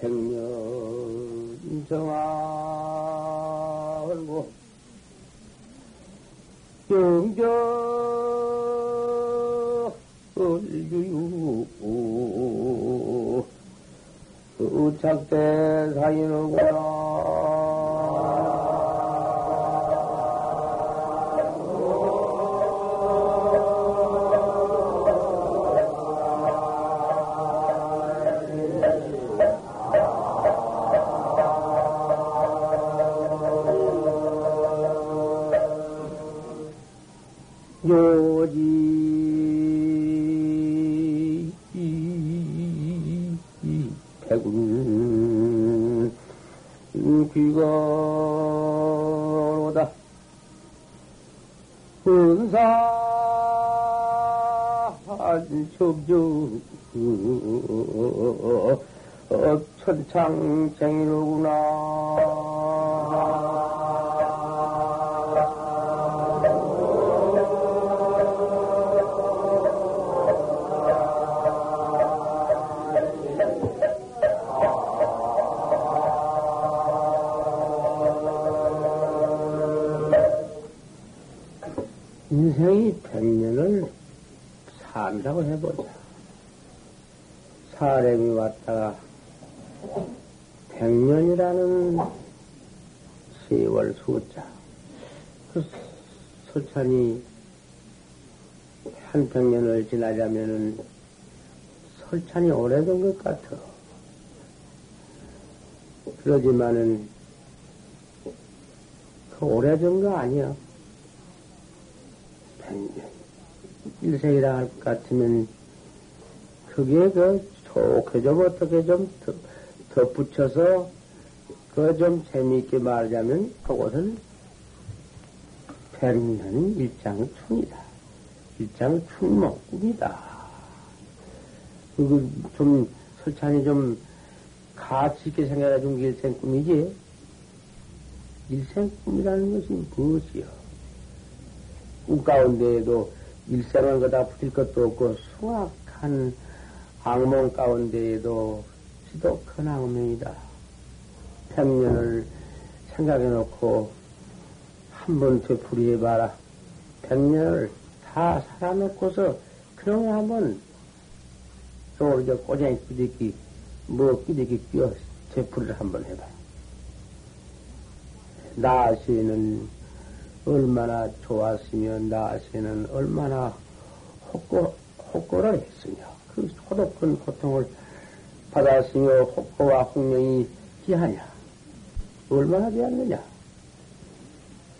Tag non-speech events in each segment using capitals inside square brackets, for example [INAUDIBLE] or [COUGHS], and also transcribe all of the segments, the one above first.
백년 정하고 영적 을유유. 우착대 사이로구나 백년을 지나자면은 설찬이 오래된 것 같아. 그러지만은 그 오래된 거 아니야. 일생이라 할 것 같으면, 그게 그, 좋게 좀 어떻게 좀 덧, 덧붙여서, 그 좀 재미있게 말하자면, 그것은 백년 일장춘이다. 일장춘모 꿈이다. 그, 좀, 설찬이 좀, 가치 있게 생각해 준 게 일생 꿈이지? 일생 꿈이라는 것이 무엇이요? 꿈 가운데에도 일생한 거다 붙일 것도 없고 숭악한 악몽 가운데에도 지독한 악몽이다. 백년을 생각해 놓고 한 번 되풀이해 봐라. 백년을 다 살아놓고서 그놈을 한번 또 이제 꼬쟁이 끼리끼 뭐 끼리끼 끼어 되풀이를 한번 해봐. 나시는 얼마나 좋았으며 나시는 얼마나 혹고, 혹고를 했으며 그 호독한 고통을 받았으며 혹고와 홍명이 기하냐 얼마나 되었느냐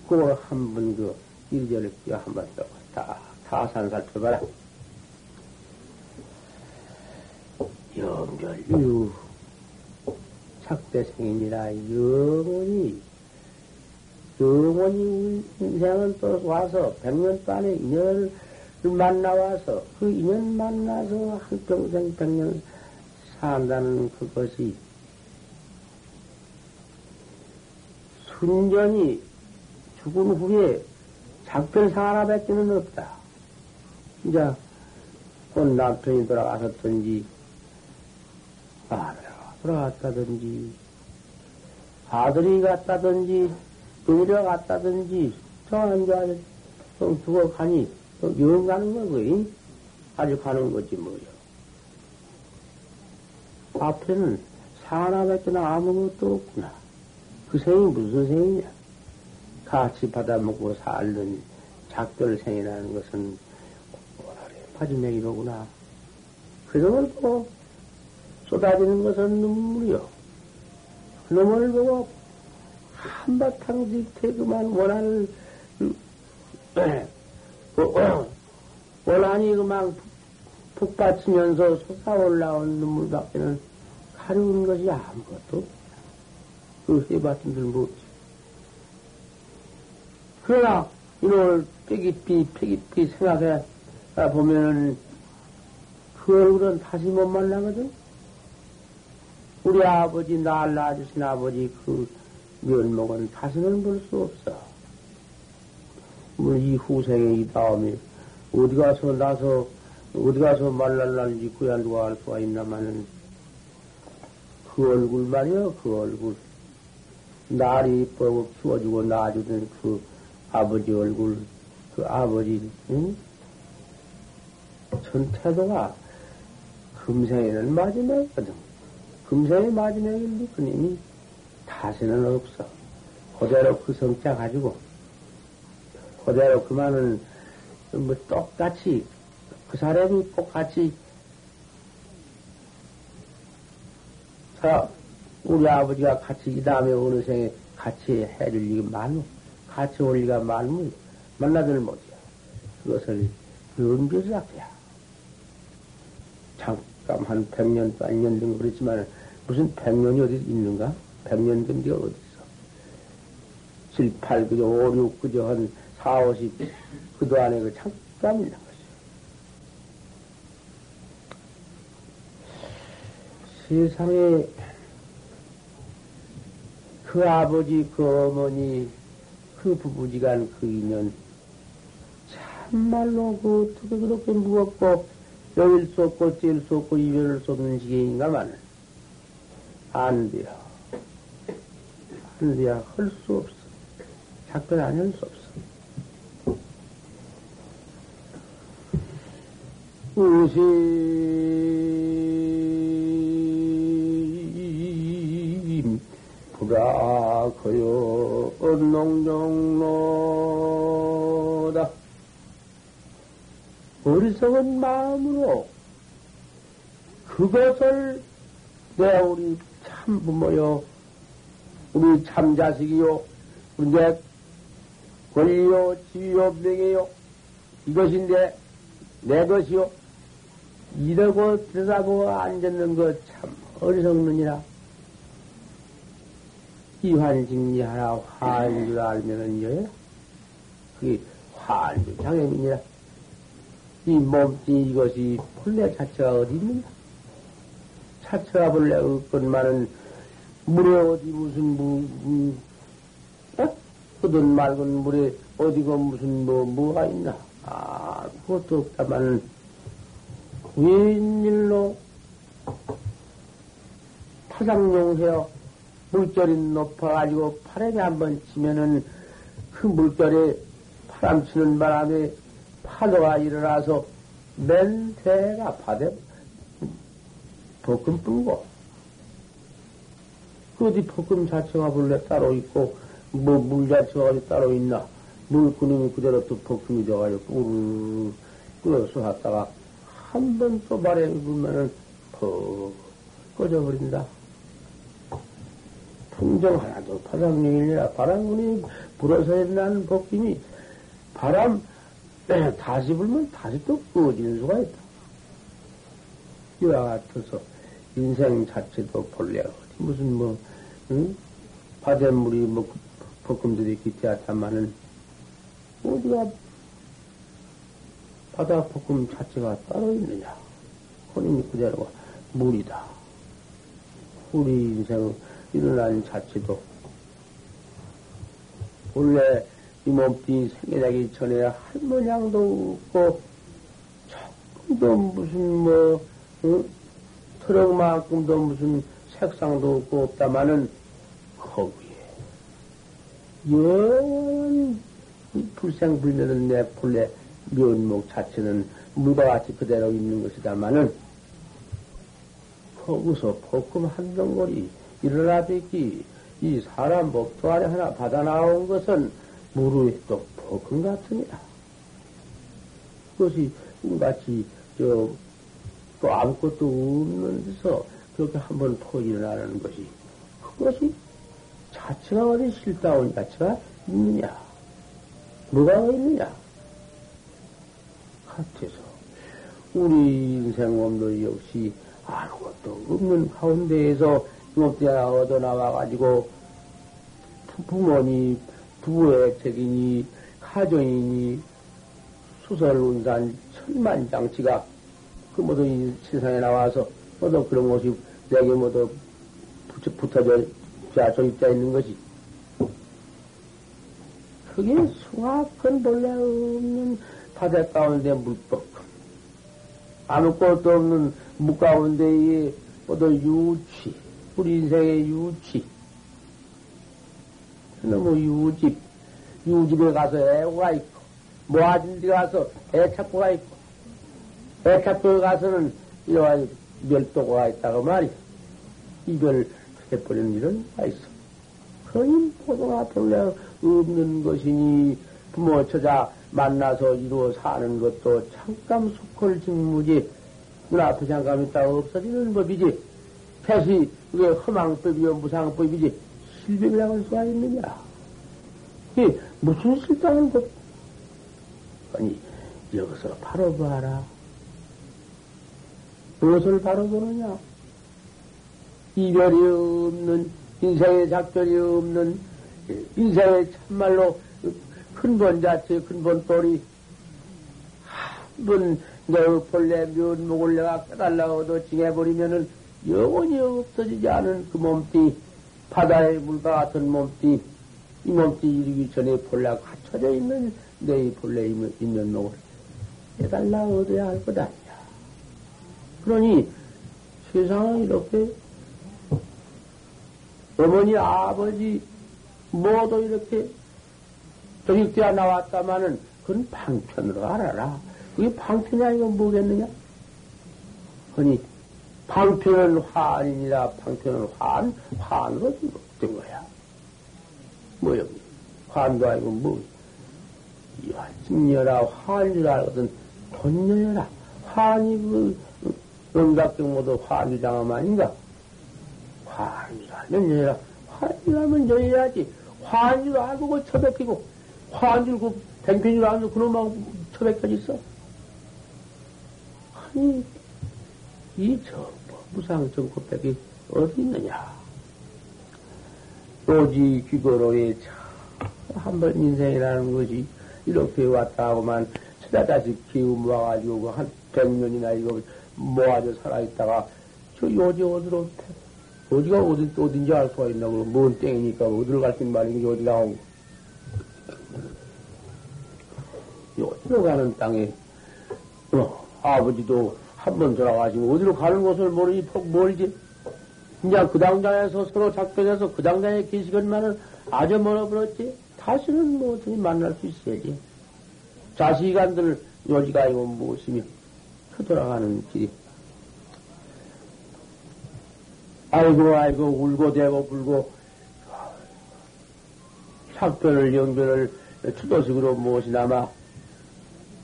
그걸 한번 그 일절을 끼어 한번 다, 다산 살펴봐라. 영결유 착대생이니라 영원히 영원히 인생은 또 와서 백년 동안의 인연을 만나와서 그 인연 만나서 한평생 백년 산다는 그것이 순전히 죽은 후에 작별상 하나밖에는 없다. 이제 곧 남편이 돌아가셨든지 아내가 돌아갔다든지 아들이 갔다든지 내려갔다든지, 저 이제 좀 두고 가니, 여행 가는 거고요. 아주 가는 거지, 뭐요. 앞에는 상 하나밖에 아무것도 없구나. 그 생이 무슨 생이냐? 같이 받아먹고 살던 작별생이라는 것은 파지맥이로구나. 그놈을 보고 쏟아지는 것은 눈물이요. 그놈을 보고 한바탕 뒤태 그만 원한을, 원한이 그만 북받치면서 솟아올라온 눈물밖에는 가려운 것이 아무것도 없다. 그 해봤던 들 뭐지. 그러나, 이놈을 빼깊이, 빼깊이 생각해 보면은, 그 얼굴은 다시 못 만나거든? 우리 아버지, 날 낳아주신 아버지, 그, 면목은 다시는 볼 수 없어. 뭐이 후생에 이 다음에 어디 가서 나서 어디 가서 말랄랄지 그야 누가 알 수가 있나마는 그 얼굴 말이요 그 얼굴 날이 이쁘고 키워주고 낳아주던 그 아버지 얼굴 그 아버지 응? 전 태도가 금생에는 마지막이거든. 금생의 마지막인데 그님이 다시는 없어. 그대로 그 성자 가지고 그대로 그만은 뭐 똑같이 그 사람이 똑같이 자 우리 아버지가 같이 이 다음에 어느 생에 같이 해줄 리가 많고 같이 올 리가 많으면 만나들 못이야. 그것을 연결하게야. 잠깐 한 백년, 백년 등 그렇지만 무슨 백년이 어디 있는가? 백년 된게 어디 있어? 7, 8, 그저 5, 6, 그저 한 4, 50, 그도 안에 그 잠깐 있는 것이요. 세상에 그 아버지, 그 어머니, 그 부부지간 그 인연, 참말로 그 어떻게 그렇게 무겁고, 여길 수 없고, 뗄수 없고, 이별을 수 없는 시기인가만, 안 돼요. 안 돼야 할수 없어. 작별 아닐 수 없어. 우심 불악 하여 언농정로다 어리석은 마음으로 그것을 내 우리 참 부모요 우리 참 자식이요. 내 권리요 지위요 명예요. 이것인데 내 것이요. 이러고 들여다보고 앉았는 것 참 어리석느니라. 이환직리 하나 화인 줄 알면은 요 그게 환주 장애민이라. 이 몸뚱이 이것이 본래 자체가 어디 있느냐? 자체가 본래 없건만은 물에 어디 무슨 무, 무 어? 든 맑은 물에 어디가 무슨 뭐 뭐가 있나? 아 그것도 없다마는 웬일로 파장용해요. 물결이 높아가지고 바람이 한 번 치면은 그 물결에 바람 치는 바람에 파도가 일어나서 맨 대가 바대 볶음 뿌고 그 어디 볶음 자체가 본래 따로 있고 뭐 물 자체가 어디 따로 있나 물 그놈이 그대로 또 볶음이 돼가지고 뿌르 끓여서 갔다가 한 번또 말해 보면은 퍽 꺼져버린다. 풍정 하나도 파장용이니라 바람군이 불어서 일어나는 복김이 바람 [CLEARS THROAT] 다시 불면 다시 또 꺼지는 수가 있다. 이와 같아서 인생 자체도 본래 무슨 뭐 응? 바닷물이 뭐 볶음들이 기태하다마는 어디가 바다 볶음 자체가 따로 있느냐? 혼인이 그대로 물이다. 우리 인생 일어난 자체도 원래 이 몸뚱이 생겨나기 전에 한 모양도 없고 조금도 무슨 뭐 응? 트럭만큼도 무슨 색상도 없고 없다마는 거기에 영원히 불생불멸은 내 본래 면목 자체는 물과 같이 그대로 있는 것이다마는 거기서 볶음 한 덩어리 일어나듣기 이 사람 목도 안에 하나 받아 나온 것은 또 볶음 같으니라. 그것이 같이 저또 아무것도 없는 데서 그렇게 한번 퍼 일어나는 것이 그것이 자체가 어디 실다운 자체가 있느냐? 뭐가 있느냐? 같아서 우리 인생 몸도 역시 아무것도 없는 가운데에서 이것대야 얻어 나와가지고 부모니 부부의 책이니 가정이니 수설운산 천만장치가 그 모두 이 세상에 나와서 모두 그런 것이 내게 모두 붙어져 있자 있는 것이 그게 숭악한 본래 없는 바다 가운데 물법. 아무것도 없는 물 가운데에 모두 유치, 우리 인생의 유치. 너무 유집, 유집에 가서 애고가 있고, 모아진 데 가서 애착고가 있고, 애착고에 가서는 이러한 멸도가 있다고 말이야. 이별 해버리는 일은 다 있어. 그러니 포도가 본래 없는 것이니 부모 처자 만나서 이루어 사는 것도 잠깐 속걸 직무지 눈앞에 잠깐 있다 없어지는 법이지 다시 그게 허망법이요 무상법이지. 실백이라고 할 수가 있느냐? 이 무슨 실당한 것 아니 여기서 바로 봐라. 무엇을 바로 보느냐? 이별이 없는 인생의 작별이 없는 인생의 참말로 근본 자체, 근본 돌이 한번 너 본래 면목을 내가 깨달라고도 징해버리면은 영원히 없어지지 않은 그 몸띠, 바다의 물과 같은 몸띠, 이 몸띠 이르기 전에 본래 갖춰져 있는 내 본래 인면목을 깨달라 얻어야 할 것 아니야. 그러니 세상은 이렇게 어머니, 아버지 모두 이렇게 저육대가 나왔다마는 그건 방편으로 알아라. 그게 방편이 아니고 뭐겠느냐? 아니, 방편은 환이니라 방편은 환, 환으로 된 거야. 뭐야, 환도 아니고 뭐, 심려라 환줄 알거든 돈녀라 환이 그, 음각경 모두 환주장함 아닌가? 환이라면 여라 환이라면 여야지. 환줄 알고 그 처백히고, 환줄 그 댕편줄 알고 그놈하고 처백까지 있어. 아니, 이 정법, 무상 정법백이 어디 있느냐? 오지 귀거로의 한번 인생이라는 것이 이렇게 왔다 하고만 찾아다시 기움 와가지고 그 한 백년이나 이거 모아져 살아있다가 저 요지 어디로 어디가 어디, 어딘지 알 수가 있나, 그럼 뭔 땡이니까 어디로 갈긴 말인지 어디 나오고. 어디로 가는 땅에, 어, 아버지도 한 번 돌아가시고 어디로 가는 곳을 모르니 폭 멀지. 이제 그 당장에서 서로 작별해서 그 당장에 계시건만은 아주 멀어버렸지. 다시는 뭐 어떻게 만날 수 있어야지. 자식간들 요지가 이거 무엇이며, 그 돌아가는 길이. 아이고, 아이고, 울고 대고 불고, 작별을, 영별을 추도식으로 무엇이나마,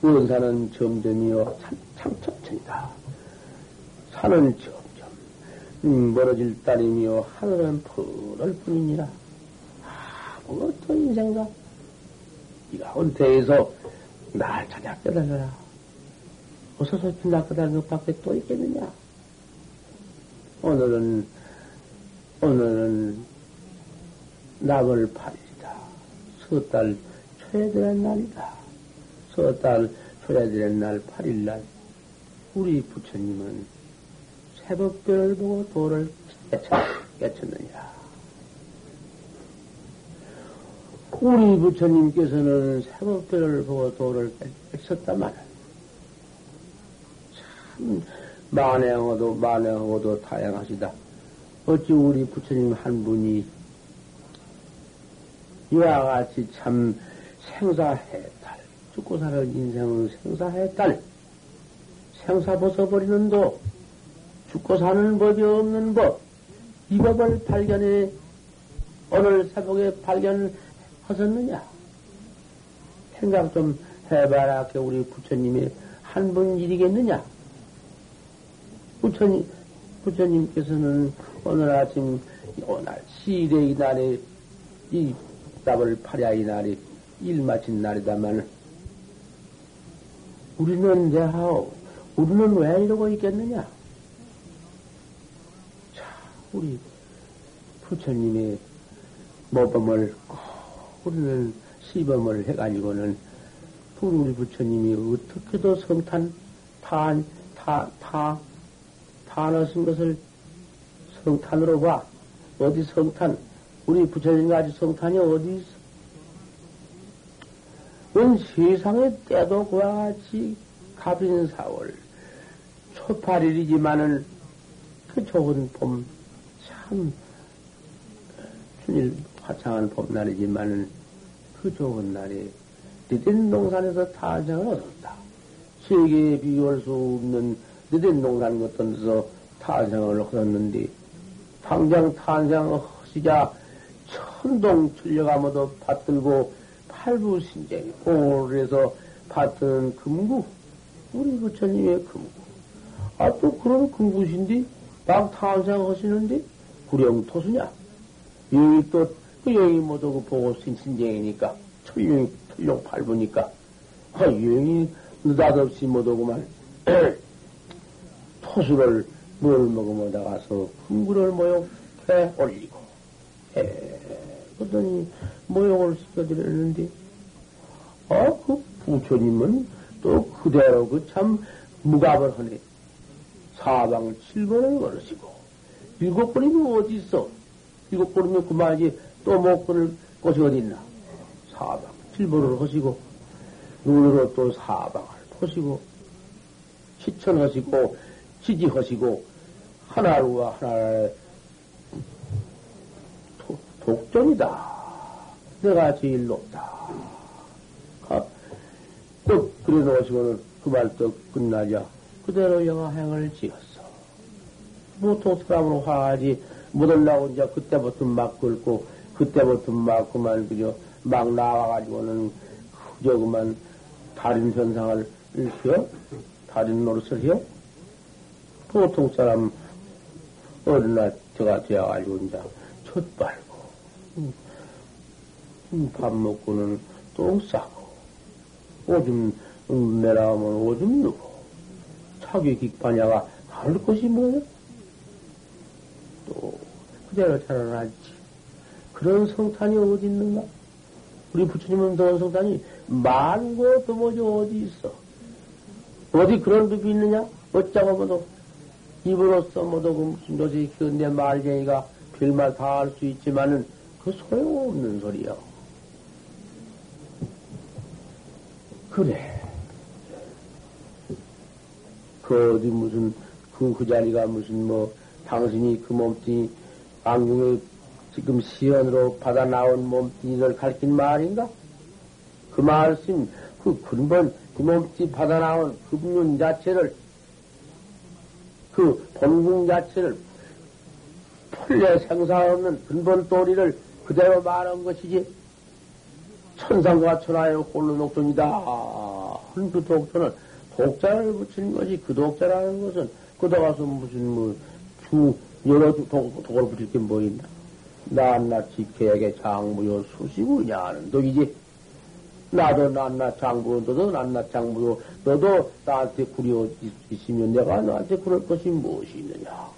은사는 점점이요, 천천이다. 산은 점점, 음, 멀어질 따름이요, 하늘은 푸를 뿐이니라. 아무것도 인생과, 이가 은퇴해서 날 찾아 깨달아라. 어서 서치 나 깨달은 것 밖에 또 있겠느냐? 오늘은 오늘은 나월 8일이다. 서달 초야되는 날이다. 서달 초야되는 날 8일 날 우리 부처님은 새벽별을 보고 도를 깨쳤느니라. 우리 부처님께서는 새벽별을 보고 도를 깨쳤다만 참 만행어도 만행어도 다양하시다. 어찌 우리 부처님 한 분이 이와 같이 참 생사해탈, 죽고 사는 인생은 생사해탈, 생사 벗어버리는 도, 죽고 사는 법이 없는 법, 이 법을 발견해, 오늘 새벽에 발견하셨느냐? 생각 좀 해봐라. 우리 부처님이 한 분 일이겠느냐? 부처님, 부처님께서는 오늘 아침, 오늘 시대 이날에 이 답을 파랴 이날에 일 마친 날이다만 우리는 내하오, 우리는 왜 이러고 있겠느냐? 자, 우리 부처님의 모범을 꼭 우리는 시범을 해가지고는 우리 부처님이 어떻게도 성탄, 타, 타, 타, 타하신 것을 성탄으로 봐. 어디 성탄? 우리 부처님 가지 성탄이 어디 있어? 은 세상에 때도 그와 같이 갑인 4월 초팔일이지만은 그 좋은 봄, 참, 춘일 화창한 봄날이지만은 그 좋은 날에 느딘 농산에서 탄생을 얻었다. 세계에 비교할 수 없는 느딘 농산 같은 데서 탄생을 얻었는데, 당장 탄생하시자 천동 출려가모도 받들고 팔부 신쟁이 공을 해서 받드는 금구, 우리 부처님의 금구. 아, 또 그런 금구신데, 막 탄생 하시는데, 구령토수냐? 여기 또, 그 여기 못오고 보고 신신쟁이니까, 철룡이, 철룡 팔부니까, 아, 여기 느닷없이 못오고만, [CLEARS THROAT] 토수를 물 먹으면 나가서 금구를 모욕해 올리고, 해, 그러더니 모욕을 시켜드렸는데, 아, 그 부처님은 또 그대로 그 참 무갑을 하네. 사방을 칠번을 걸으시고, 일곱 번이면 어디 있어? 일곱 번이면 그만이지 또 못 걸을 곳이 어디 있나? 사방 칠번을 하시고, 눈으로 또 사방을 보시고, 시천하시고, 지지하시고, 하나루와 하나를 독전이다. 내가 제일 높다. 아, 또 그래 놓으시고는 그말또 끝나자 그대로 영화행을 지었어. 보통 사람으로 화하지 못올라고 이제 그때부터 막 긁고 그때부터 막 그만 그저 막 나와가지고는 그저 그만 달인 현상을 일으켜 달인 노릇을 해요. 보통 사람 어린날 저가 되어가지고 이제 첫 빨고 음, 음, 밥 먹고는 똥 싸고 오줌 음, 내려가면 오줌 누고 차기 깃바냐가 다를 것이 뭐예요? 또 그대로 자라나지 그런 성탄이 어디 있는가? 우리 부처님은 그런 성탄이 만고 도무지 어디 있어? 어디 그런 법이 있느냐? 어쩌고 뭐도 입으로써 뭐도 도저히 그내 말쟁이가 별말 다 할 수 있지만은 그 소용없는 소리요. 그래. 그 어디 무슨 그, 그 자리가 무슨 뭐 당신이 그 몸뚱이 안경에 지금 시연으로 받아 나온 몸뚱이를 가르친 말인가? 그 말씀, 그 근본, 그 몸뚱이 받아 나온 금륜 자체를, 그 본궁 자체를 풀려 생사 없는 근본 도리를 그대로 말한 것이지. 천상과 천하의 홀로 독존이다. 그 독존은 독자를 붙이는 것이 그 독자라는 것은 그다 가서 무슨 뭐 주 여러 독, 독을 붙일 게 뭐 있나? 낱낱 지켜야게 장무요 수시구냐 하는 독이지. 나도 낱낱 장부, 너도 낱낱 장부요. 너도 나한테 구려 있으면 내가 너한테 그럴 것이 무엇이 있느냐?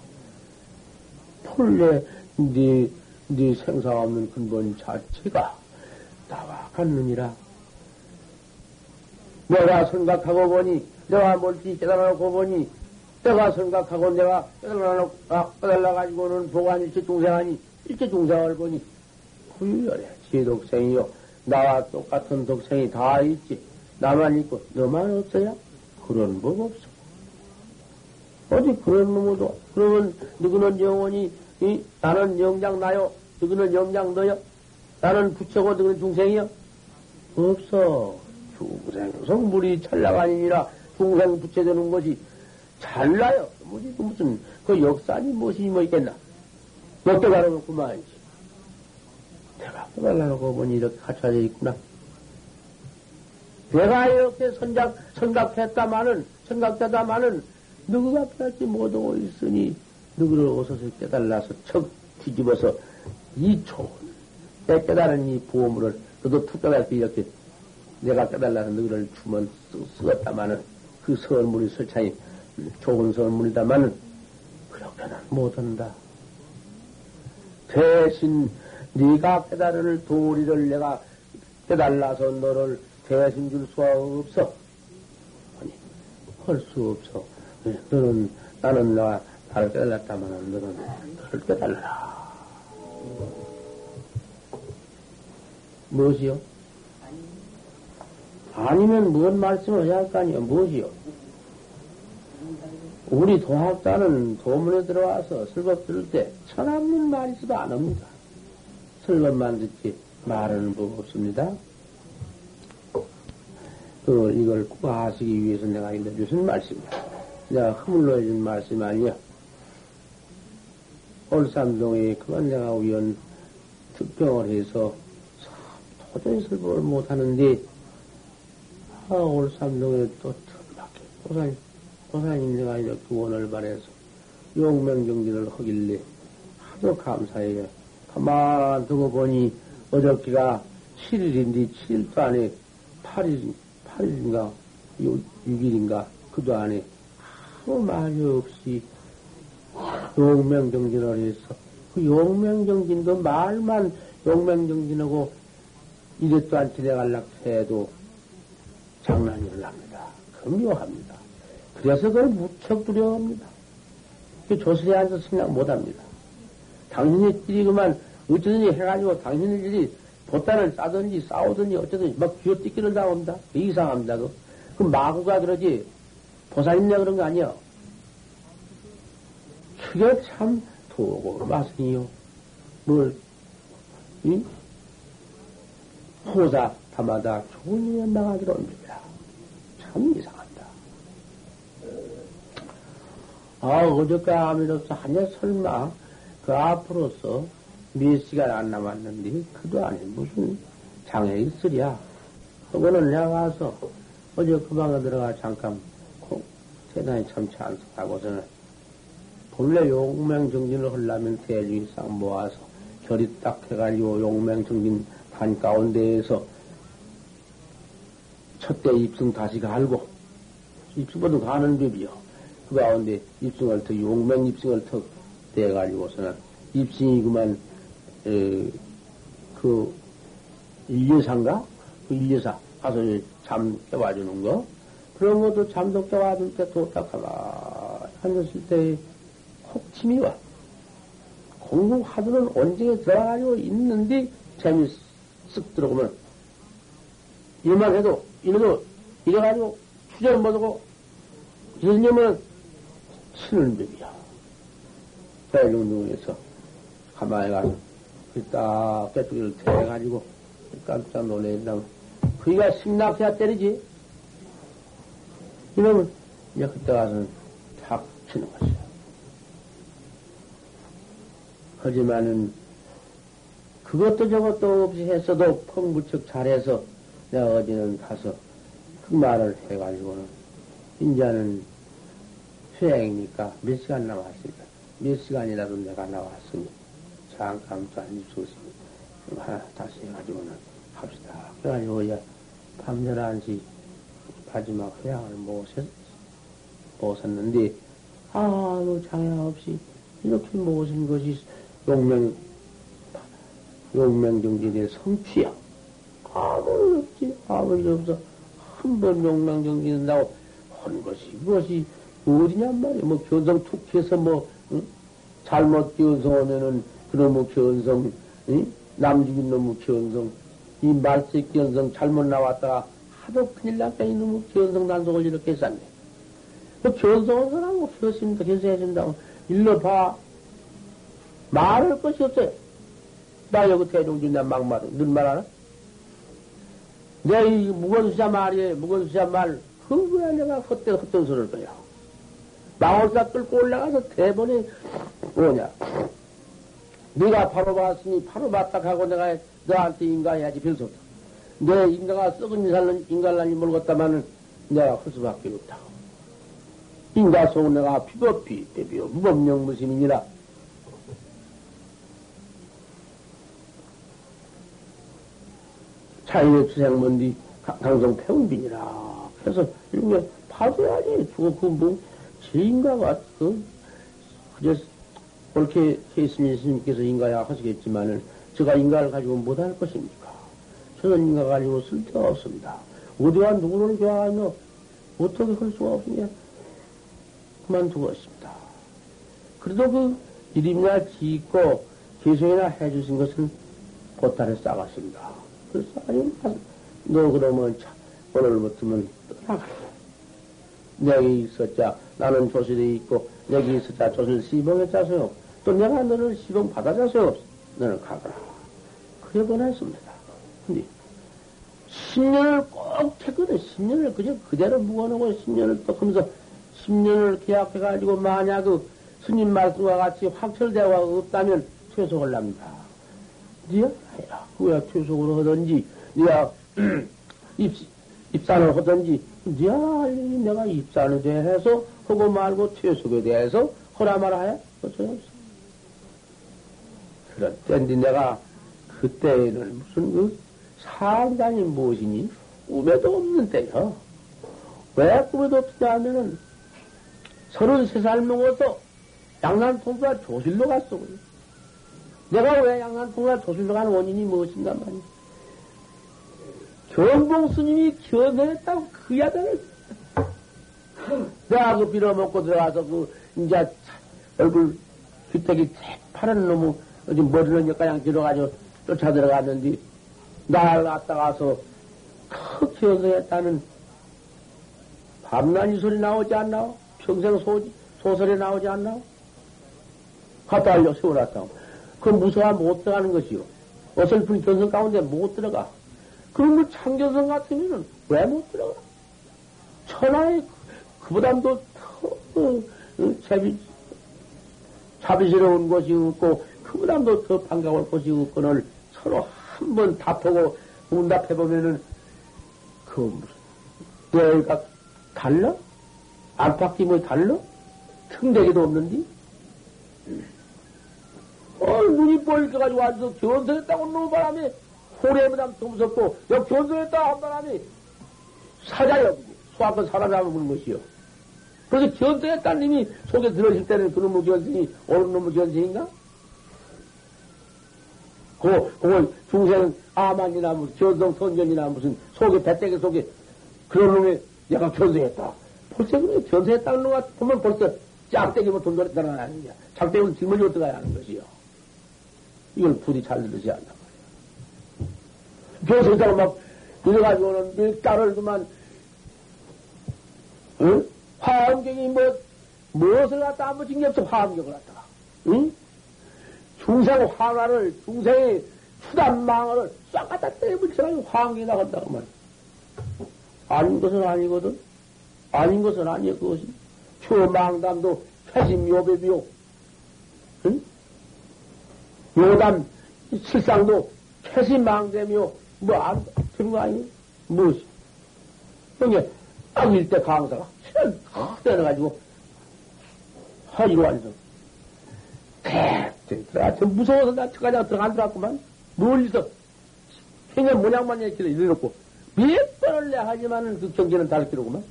본래 네, 네 생사 없는 근본 자체가 나와 같느니라. 내가 생각하고 보니, 내가 뭘지 깨달아놓고 보니, 내가 생각하고 내가 깨달아놓고, 아, 깨달아가지고는 보관 일체 중생하니, 일체 중생을 보니, 후유열해. 제 독생이요. 나와 똑같은 독생이 다 있지. 나만 있고, 너만 없어야? 그런 법 없어. 어디 그런 놈도, 그러면 누구는 영원히 이, 나는 영장 나요. 너희는 영장 너요. 나는 부처고 너희는 중생이요. 없어. 중생 성 물이 찰나가 아니라 중생 부처되는 것이 잘나요. 뭐지, 그 무슨, 그 역사니 무엇이 뭐 있겠나. 몇개 가려면 그만이지. 내가 깨달아놓고 보니 이렇게 갖춰져 있구나. 내가 이렇게 선작, 생각했다마는, 생각했다마는, 누구가 깨닫지 못하고 있으니, 누구를 오서서 깨달아서 척 뒤집어서 이 좋은 내 깨달은 이 보험을 너도 툭 깨달게 이렇게 내가 깨달아서 너희를 주면 쓰었다마는 그 선물이 설창이 좋은 선물이다마는 그렇게는 못한다. 대신 네가 깨달을 도리를 내가 깨달아서 너를 대신 줄 수가 없어. 아니, 할 수 없어. 너는, 나는 나, 나를 깨달았다면 너는 나를 깨달라. 무엇이요? 아니면 뭔 말씀을 해야 할 거 아니요? 무엇이요? 우리 도학자는 도문에 들어와서 설법 들을 때 천없는 말이 있어도 안 합니다. 설법만 듣지 말하는 법 없습니다. 그, 이걸 꼭 아시기 위해서 내가 일러주신 말씀이다. 내가 허물러 해준 말씀 아니야. 올삼동에 그만 내가 우연 특병을 해서 도저히 설법을 못하는데 아, 올삼동에 또 특밖에 보살, 보살님 내가 이렇게 원을 바래서 용맹정진을 하길래 하도 감사해요. 가만 두고 보니 어저께가 7일인데 7일도 안에 8일, 8일인가 6, 6일인가 그도 안에 아무 말이 없이 용맹정진을 해서 그 용맹정진도 말만 용맹정진하고 이랬도 않지 내갈락 해도 장난이 올랍니다. 금요합니다. 그래서 그걸 무척 두려워합니다. 조선에 앉아서 생각 못합니다. 당신의 일이 그만 어쩌든지 해가지고 당신의 일이 보따를 싸든지 싸우든지 어쩌든지 막 쥐어뜯기를 당합니다. 이상합니다. 그, 그 마구가 그러지 보살있냐 그런 거 아니야. 그게 참 도고 마승이요. 뭘, 이? 호사, 담마다 좋은 일에 나가 들어옵니다. 참 이상한다. 아, 어저께 아미로서 하냐 설마 그 앞으로서 몇 시간 안 남았는데 그도 아니 무슨 장애 있으랴. 그거는 내가 가서 어제 그 방에 들어가 잠깐 대단히 참 찬성하고서는 본래 용맹정진을 하려면 대중이상 모아서 결이 딱 해가지고 용맹정진 단 가운데에서 첫대 입승 다시 갈고 입승보다 가는 법이요. 그 가운데 입승을 더 용맹 입승을 더 대가지고서는 입승이 그만 에, 그 일여사인가? 그 일여사 가서 잠 깨워주는 거 그런 것도 잠도 깨워줄 때또딱 가만 앉았을 때 혹침이 와. 공부 하도는 언제 들어가지고 있는데 재미 쓱 들어오면 일만 해도 이래도 이래가지고 투자를 못하고 이러려면 치는 법이야. 대중중에서 가만히 가서 딱 깨뚜기를 대가지고 깜짝 놀래다 그이가 심락해야 때리지. 이러면 이제 그때 가서는 탁 치는 것이야. 하지만은 그것도 저것도 없이 했어도 펑무척 잘해서 내가 어제는 가서 그 말을 해가지고는 인자는 수행이니까 몇 시간 남았습니다. 몇 시간이라도 내가 나왔으니 잠깐 또 앉을 수 있으니 하나 다시 해가지고는 합시다. 그래가지고 이제 밤 11시 마지막 회양을 모셨, 모셨는데 아무 장애 없이 이렇게 모신 것이 용맹, 용맹정진의 성취야. 아무 없지, 아무 일 없어. 한 번 용맹정진한다고 한 것이, 그것이 어디냔 말이야. 뭐, 견성 툭 해서 뭐, 응? 잘못 견성하면은, 그놈의 견성, 응? 남 죽인 놈의 견성, 이 말세 견성 잘못 나왔다가 하도 큰일 났다, 이놈의 견성 단속을 이렇게 했었네. 그 견성한 사람은 그렇습니다. 견성해준다고. 일러 봐. 말할 것이 없어요. 나 여기 대중진 내 막말은 눈말 하나? 내이 무건수자 말이에 무건수자 말 그거야 내가 헛된 헛된 소리를 거야. 나홀사 끌고 올라가서 대본에 뭐냐 네가 바로 봤으니 바로 봤다 하고 내가 너한테 인가해야지 별수 없다. 내 인가가 썩은 인간을 인간란이 모르겠다마는 내가 할 수밖에 없다. 인가 속은 내가 비법비 대비요 무법령 무심이니라. 자연의 투생문디 강성 태운빈이라. 그래서 이게 파줘야지. 그거 그뭐 제인가가 그 그저 옳게 케이스님 스님께서 인가야 하시겠지만은 제가 인가를 가지고 못할 것입니까? 저는 인가 가지고 쓸데가 없습니다. 어디가 누구를 좋아하며 어떻게 할 수가 없으냐 그만두고 있습니다. 그래도 그 이름이나 짓고 계속이나 해주신 것은 보따리 싸갔습니다. 그래서 아니 너 그러면 차, 오늘부터는 떠나가라. 내기 있었자 나는 조실이 있고 내기 있었자 조실 시봉에 짜소요. 또 내가 너를 시봉 받아자소요. 너는 가거라. 그래 보냈습니다. 근데 10년을 꼭 했거든. 10년을 그저 그대로 묵어놓고 10년을 또 하면서 10년을 계약해가지고 만약 그 스님 말씀과 같이 확철대화가 없다면 퇴속을 합니다. 니가 해라. 그야 퇴속을 하든지, 니가 입, 입산을 하든지, 니가 내가 입산에 대해서 하고 말고 퇴속에 대해서 허라 말아 해? 어쩌없어. 그럴 때인데 내가 그때는 무슨 그 상당히 무엇이니? 꿈에도 없는 때요. 왜 꿈에도 없냐 하면은 서른세 살 먹어서 양산통과 조실로 갔어. 내가 왜 양산통과 조실로 가는 원인이 무엇인가 말이야. 견봉 스님이 견성했다고 그 야단을 내가 그 빌어먹고 들어가서 그 이제 얼굴 귀택이 새파란 놈의 어디 머리는 여가양 들어가지고 쫓아 들어갔는데 날 갔다 가서 크 견성했다는 밤낮이 소리 나오지 않나? 평생 소, 소설에 나오지 않나? 갖다 알려 세워놨다고. 그 무서워 못 들어가는 것이요. 어설픈 견성 가운데 못 들어가. 그런 거 참견성 같으면은 왜못 들어가? 천하의 그보담도 더, 어, 어, 자비, 자비스러운 것이 없고, 그보담도 더 반가울 것이 없거늘 서로 한번 답하고 응답해보면은, 그 무슨, 내가 달라? 안팎이 달라? 틈대기도 없는디? 어, 눈이 뻘개가지고 앉아서 견성했다고 놈 바람에 호래무담 더 무섭고, 여 견성했다 한 바람에 사자여, 소아건 사람이 하면 무는 것이요. 그래서 견성했다는 님이 속에 들어있을 때는 그놈의 견성이 옳은 놈의 견성인가? 그, 그거 중생 아만이나 무슨 견성 선견이나 무슨 속에 배때기 속에 그런 놈이 내가 견성했다. 벌써 그래 견성했다는 놈 보면 벌써 짝대기면 달아나는 거야. 짝대기면 뒷머리 어떡해야 하는 것이요. 이걸 부디 잘 들으지 않나 말이야. 교수자가 막, 이래가지고는 밀가를 그만, 응? 화엄경이 뭐, 무엇을 갖다 안 붙인 게 없어, 화엄경을 갖다가. 응? 중생 화나를, 중생의 추단망을 싹 갖다 떼붙여가지고 화엄경이 나간다고 말 아닌 것은 아니거든. 아닌 것은 아니야, 그것이. 추망담도 회심묘배비요. 응? 요담 실상도 캐시망대며 뭐안 그런 거 아니에요? 무엇이? 그게 딱 일대 강사가 탁 때려가지고 하이로 앉아. 대들어가 무서워서 나 저까지 들어간 들어갔구만. 멀리서 그냥 모양만 이렇게 이래놓고 몇 번을 내 하지만은 그 경기는 달기로구만.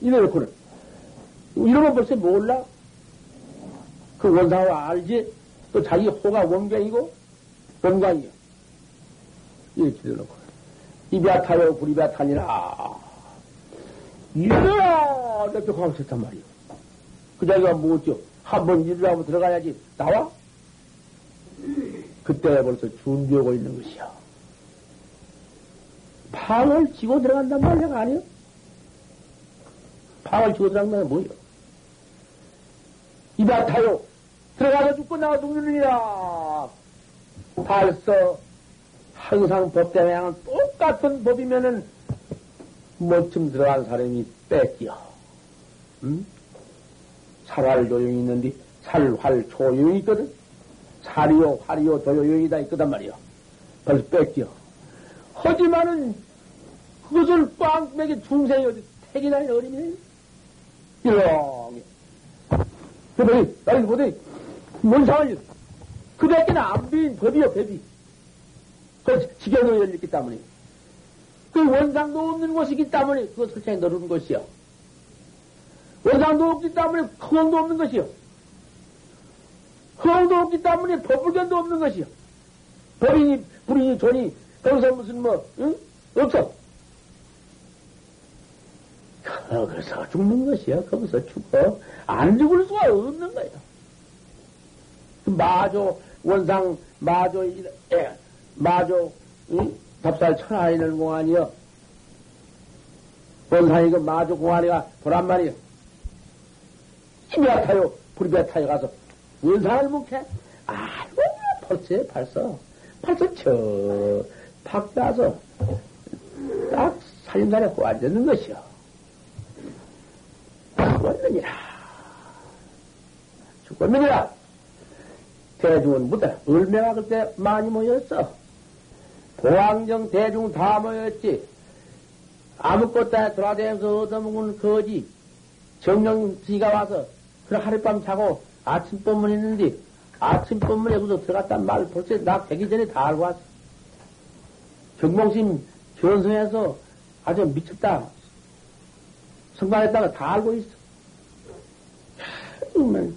이래놓고는 이러면 벌써 몰라. 그 원사와 알지? 또 자기 호가 원경이고 원광이요. 이렇게 되놓고 이비아 타요 불이비아 타니라 이래라 이렇게 하고 있었단 말이요. 그 자기가 뭐죠? 한번 일을 하고 들어가야지 나와? 그때 벌써 준비하고 있는 것이야. 방을 지고 들어간단 말이야 아니요? 방을 지고 들어간다는 뭐요? 이비아 타요 들어가서 죽고 나와 죽느니라. 벌써 항상 법 때문에 똑같은 법이면은 뭐쯤 들어간 사람이 뺏겨. 응? 살활 조용히 있는데 살활 조용히 있거든. 살이요, 활이요, 조용히 다 있거단 말이요. 벌써 뺏겨. 하지만은 그것을 빵 맥에 중생이 어디 택이나 어림이 이렇게. 그래, 나이 보더니 뭔 상관이 그밖에는 안 비인 법이요, 법이. 그 지경을 열렸기 때문에. 그 원상도 없는 곳이기 때문에 그거 설치에 넣는 것이요. 원상도 없기 때문에 허공도 없는 것이요. 허공도 없기 때문에 법불견도 없는 것이요. 법인이, 불인이, 돈이, 거기서 무슨 뭐, 응? 없어. 거기서 죽는 것이야. 거기서 죽어. 안 죽을 수가 없는 거야. 마조, 원상, 마조, 예, 마조, 응? 답살 천하에 있는 공안이여. 본산이 그 마주 공안이가 보란 말이요. 힘이 아타요. 불이 배타요 가서 원산을 묵해? 아이고, 벌써, 벌써. 벌써 저, 밖에 와서 딱 살림산에 앉았는 것이요. 죽었느니라. 죽었느니라. 대중은 무대, 얼마나 그때 많이 모였어. 보왕정 대중 다 모였지. 아무것도 돌아다니면서 얻어먹은 거지. 정령 지가 와서 그래 하룻밤 자고 아침 법문 있는데 아침 법문에 여기서 들어갔단 말 벌써 나 되기 전에 다 알고 왔어. 정몽심 견성해서 아주 미쳤다. 성방했다가 다 알고 있어. 정말,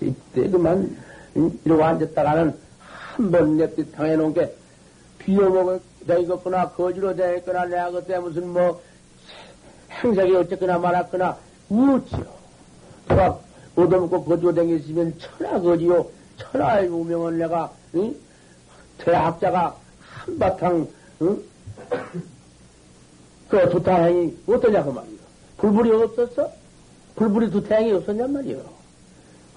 이때 그만, 이러고 앉았다가는 한번 냅디 당해놓은 게, 비워먹을 되겠거나, 거지로 되겠거나, 내가 그때 무슨 뭐, 행색이 어쨌거나 말았거나, 우지요. 누가 얻어먹고 거지로 댕겼으면 천하 거지요. 천하의 무명은 내가, 응? 대학자가 한바탕, 응? 그 두타행이 어떠냐고 말이요. 불불이 없었어? 불불이 두타행이 없었냔 말이요.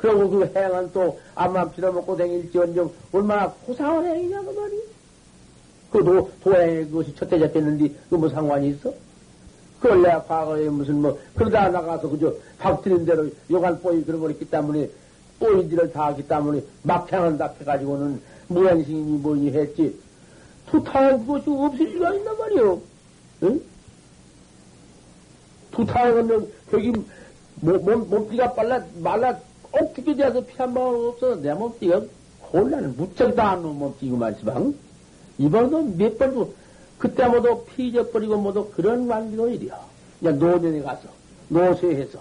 그리고 그 행은 또 암만 빌어먹고 댕길지언정 얼마나 고상한 말이요. 그 도, 도행이 그것이 첫째 잡혔는데 그 뭐 상관이 있어? 그걸 내가 과거에 무슨 뭐 그러다 나가서 그저 박드린 대로 요간 뽀이 그런 걸 있기 때문에 뽀이들을 다 하기 때문에 막향을 다 해가지고는 무행신이 뭐니 했지. 투타한 그것이 없을 리가 있단 말이요. 응? 두타하면 거기 몸, 몸띠가 빨라 말라 어떻게 돼서 피한 방울 없어? 내 몸띠가 곤란해. 무척 다한 몸띠구만 시방. 이번도 몇 번도 그때 모두 피져버리고 모두 그런 관계로 일이야. 그냥 노년에 가서 노쇠해서.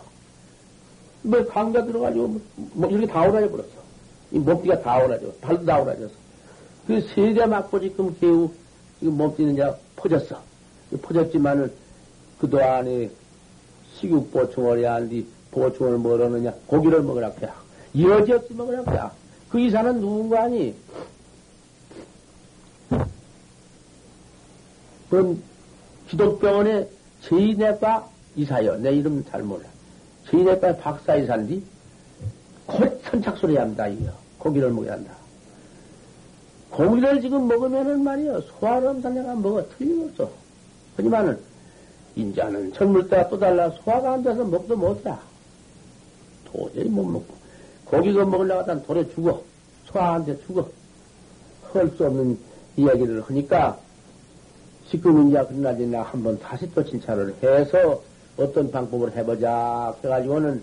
뭐 강자 들어가지고 뭐, 뭐 이렇게 다 오라져 버렸어. 이 몸띠가 다 오라져 발도 다 오라져서. 그 세대 맞고 지금 개우 지금 몸띠는 이제 퍼졌어. 퍼졌지만은 그동안에 식욕 보충을 해야 하는데 보충을 뭐라느냐 고기를 먹으라 해야 여지없이 먹으라 해야 그 이사는 누군가 아니? 그럼 기독병원의 제인내과 이사요. 내 이름 잘 몰라. 제인내과 박사 이사인데 곧 선착소리 합니다 이거. 고기를 먹어야 한다. 고기를 지금 먹으면은 말이요. 소화를 살려가 먹어. 틀림없어. 하지만은 인자는 때가 또 달라 소화가 안 돼서 먹도 못해. 도저히 못 먹고. 고기가 먹으려고 하다 돌에 죽어. 돼 죽어. 할 수 없는 이야기를 하니까 지금 이제 그날이나 한번 다시 또 진찰을 해서 어떤 방법을 해보자. 그래가지고는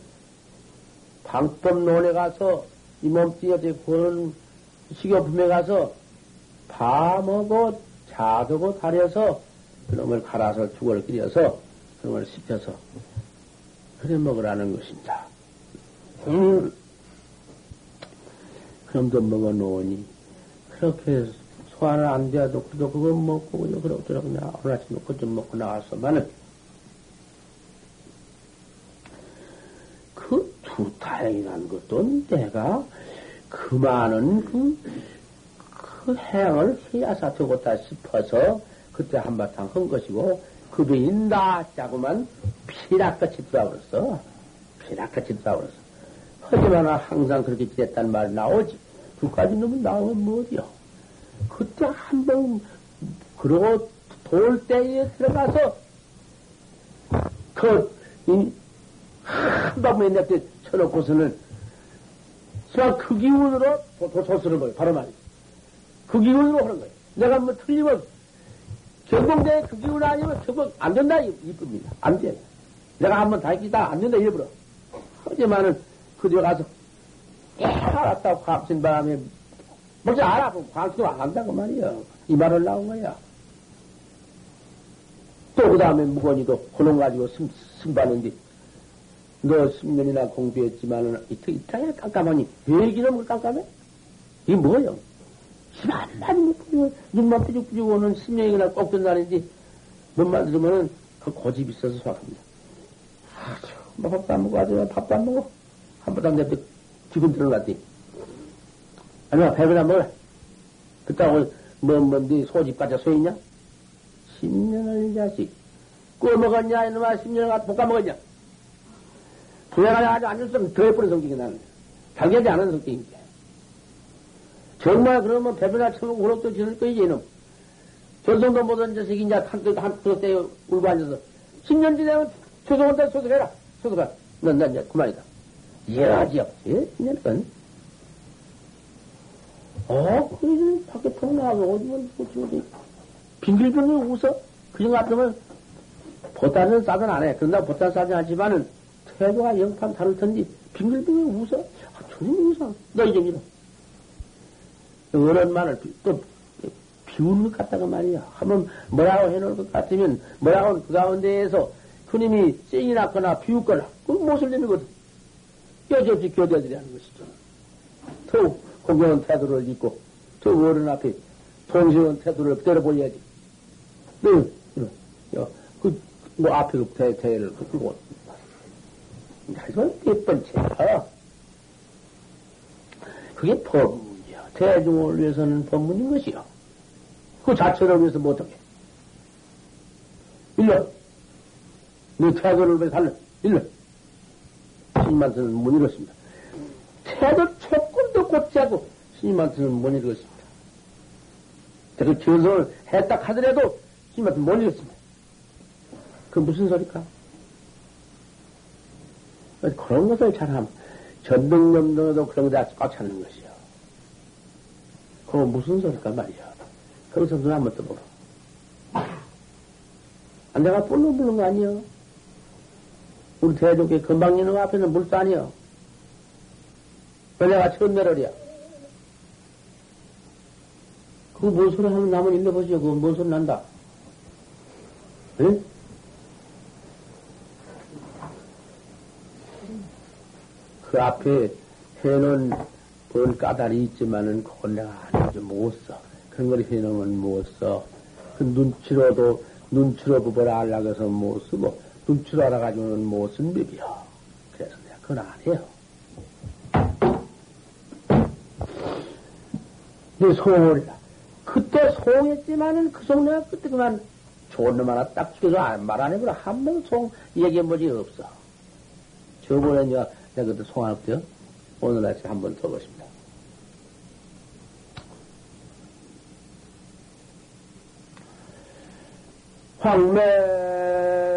방법론에 가서 이 몸뚱이에 구하는 식료품에 가서 밤하고 자두고 다려서 그놈을 갈아서 죽을 끓여서 그놈을 씹혀서 그래 먹으라는 것입니다. 음, 그놈도 먹어 놓으니 그렇게 소화는 안 돼도 그래도 그거 먹고 그냥 그럭저럭 그냥 오늘 아침 먹고 좀 먹고 나왔어만은 그 두 타행이라는 것도 내가 그 많은 그, 그 행을 해야사 되겠다 싶어서 그때 한바탕 한 것이고, 그배인다 자고만 피락같이 돌아버렸어. 피락같이 돌아버렸어. 하지만 항상 그렇게 지냈단 말 나오지. 두 가지 놈은 나오면 뭐 어디요? 그때 한 번, 그러고 돌 때에 들어가서, 그, 이, 한 방에 내때 쳐놓고서는, 그 기운으로 도소스는 거예요. 바로 말이에요. 그 기운으로 하는 거예요. 내가 뭐 틀리면, 경공대에 그 기운 아니면 경공 안 된다, 이쁩니다. 안 돼. 내가 한번 다기다 안 된다, 이래버려. 하지만은, 그저 가서, 예, 알았다고 감신 바람에, 뭐지 알아. 관심 안 한다고 말이야. 이 말을 나온 거야. 또 그 다음에 무건이도 혼론 가지고 승, 승받는데, 너 10년이나 공부했지만은, 이틀, 이틀에 깜깜하니, 왜 이기는 깜깜해? 이게 뭐예요? 한마디 못 부리고, 눈만 삐죽삐죽 오는 심령이나 꼭 된다는지, 눈만 들으면은 그 고집이 있어서 수학합니다. 아, 뭐 밥도 안 먹고 아주 밥도 안 먹어. 안 잡고 기분 들어갔지. 아니야, 안 먹어. 그따고, 뭐, 뭐, 네 소집 가져 서 있냐? 10년을 자식. 꺼먹었냐, 이놈아, 10년 못 까먹었냐? 불행하게 아주 앉았으면 더 예쁜 성격이 나는. 달개지 않은 성격인데. 정말 그러면 배변나 처먹고 그럭도 지를 거이지, 이놈. 전성도 못한 자식이 이제 한뜻, 한뜻 때 울고 앉아서 10년 지나면 소송한테 소송해라. 소송가. 넌, 난 이제 그만이다. 이해하지요. 예? 10년 건. 어, 그, 밖에 통 나가고 어디면, 어디, 빙글빙글 웃어? 그정 같으면 보따는 싸든 안 해. 그런다 보따 싸진 않지만은 태도가 영판 다를 텐데 빙글빙글 웃어? 아, 저놈 웃어. 너 이제 이러. 어른만을 또 비우는 것 같다고 말이야. 한번 뭐라고 해놓을 것 같으면 뭐라고 그 가운데에서 그님이 쌩이 났거나 비웃거나 그 모슬림이거든. 교대들이 하는 것이죠. 더욱 공경한 태도를 입고 저 어른 앞에 동시한 태도를 그대로 보여야지. 네, 네. 그, 뭐 앞에 그 대, 대를 그고 이건 예쁜 채야. 그게 법문이야. 대중을 위해서는 법문인 것이야. 그 자체를 위해서 못하게. 일러. 너 태도를 왜 살려? 일러. 스님한테는 못 이뤘습니다. 태도 조금도 곱지 않고 스님한테는 못 이뤘습니다. 그 전성을 했다 하더라도 스님한테 못 이뤘습니다. 그 무슨 소리까? 그런 것을 잘하면 전등염등에도 그런 거다 꽉 차는 것이요. 그거 무슨 소리까 말이야. 거기서 눈 한번 떠보라. 아, 내가 거 아니여. 우리 대족의 금방 있는 앞에는. 왜 내가 내려리야? 그거 뭔 소리 하면 남은 일러 보시오. 그거 뭔 소리 난다. 응? 그 앞에 해놓은 본 까다리 있지만은 그건 내가 아주 못 써. 그런 걸 해놓으면 못 써. 그 눈치로도, 눈치로 그보라 하려고 해서 못 쓰고, 눈치로 알아가지고는 못쓴 법이야. 그래서 내가 그건 안 해요. 내 소을, 그때 소했지만은 그 속 내가 그때 그만 좋은 놈 하나 딱 죽여서 말안 해보라. 한번송 얘기해보지 없어. 저번에 내가 내가 그때 송안 없대요. 오늘 아침 한번 더 보십니다. 황매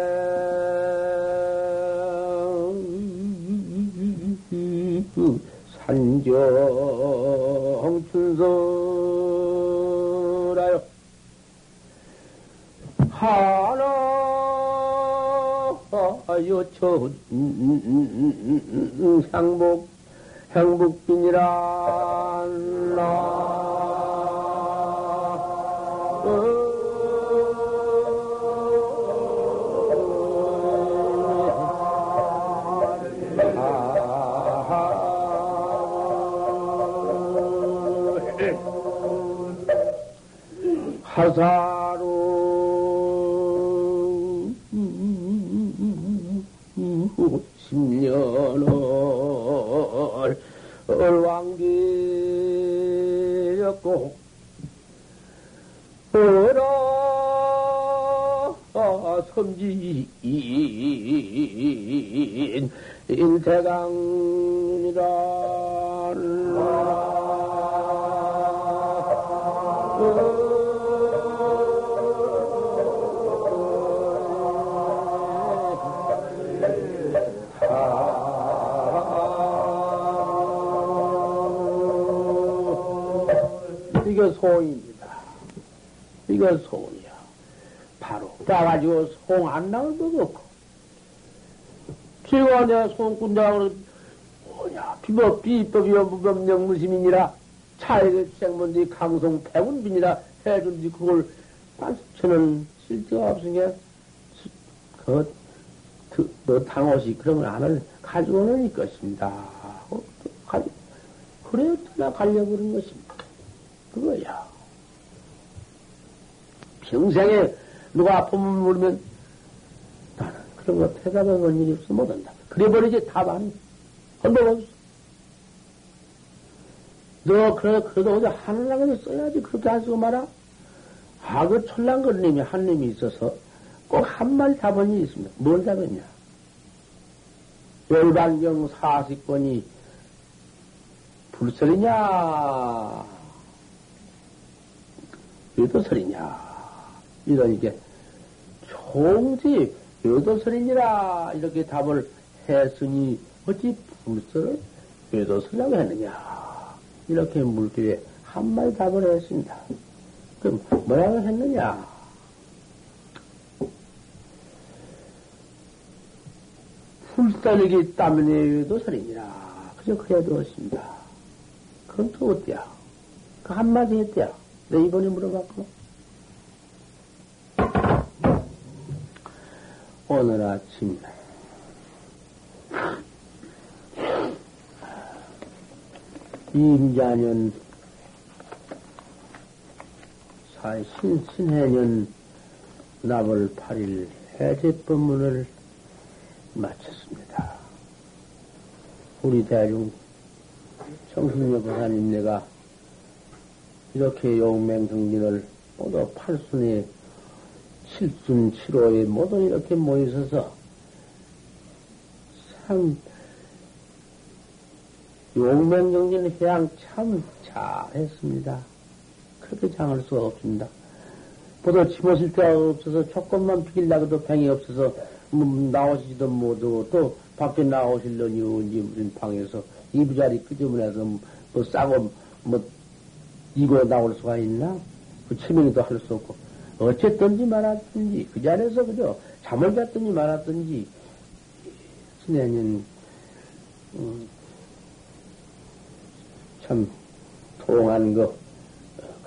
산정 춘서라요 하나 요천 향복 행복빈이라 하사로. 십년을 왕기였고 어라 섬지인 인태강이라 이거 소입니다. 이거 소이야. 바로 따가지고 송 안 나올 것도 없고. 지금 내가 송꾼다고 뭐냐 비법 비법이여 무법령 무심이니라 차액의 생문지 강송 백운빈이라 해준지 그걸 저는 실제가 없으니까 그, 그, 너 당옷이 그런 걸 안을 가지고는 이 것입니다. 어, 가지, 그래야 나 가려고 그런 것입니다. 그거야. 평생에 누가 아프면 물으면 나는 그런 거 대답하는 일이 없어 못한다. 그래버리지 답 안, 한번 없어. 너, 그래, 그래도 어디 하늘나라도 써야지. 그렇게 안 쓰고 말아. 아, 그 철랑거님이 한 놈이 있어서 꼭 한마디 답원이 있습니다. 뭘 답했냐? 열반경 사시권이 불설이냐? 유도설이냐? 이런 게 총지 유도설이니라 이렇게 답을 했으니 어찌 불설을 유도설이라고 했느냐? 이렇게 물기에 한마디 답을 했습니다. 그럼 뭐라고 했느냐? 풀살이기 때문에 유도설이니라. 그저 그래 두었습니다. 그럼 또 어때야? 그 한마디 했대야. 내 이번에 물어봤고. 오늘 아침 [LAUGHS] 임자년 신, 신해년 나벌 8일 해제법문을 마쳤습니다. 우리 대중 정신여 보사님 내가 이렇게 용맹정진을 모두 팔순에 칠순 칠호에 모두 이렇게 모이셔서 참 용맹정진 회양 참 잘했습니다. 그렇게 장할 수가 없습니다. 보다 집어실 데가 없어서 조금만 비길라고도 뱅이 없어서 뭐 나오시지도 못하고 또 밖에 나오실려니 무슨 방에서 이부자리 끄집어내서 뭐 싸고 뭐 이거 나올 수가 있나? 그 치명도 할 수 없고 어쨌든지 말았든지 그 자리에서 그저 잠을 잤든지 말았든지 신혜는 음, 참 통한 거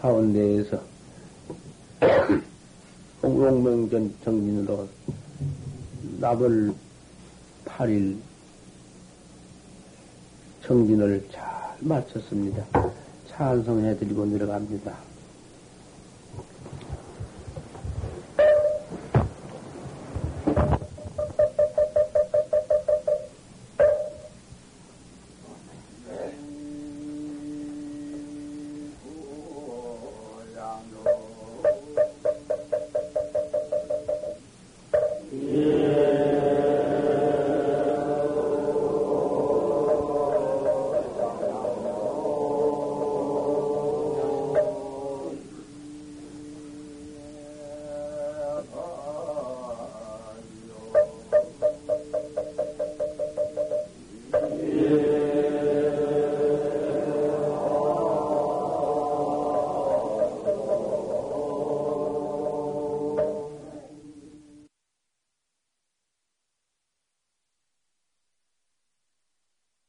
가운데에서 [COUGHS] 홍롱명전 정진으로 나벌 8일 정진을 잘 마쳤습니다. 찬성해드리고 내려갑니다.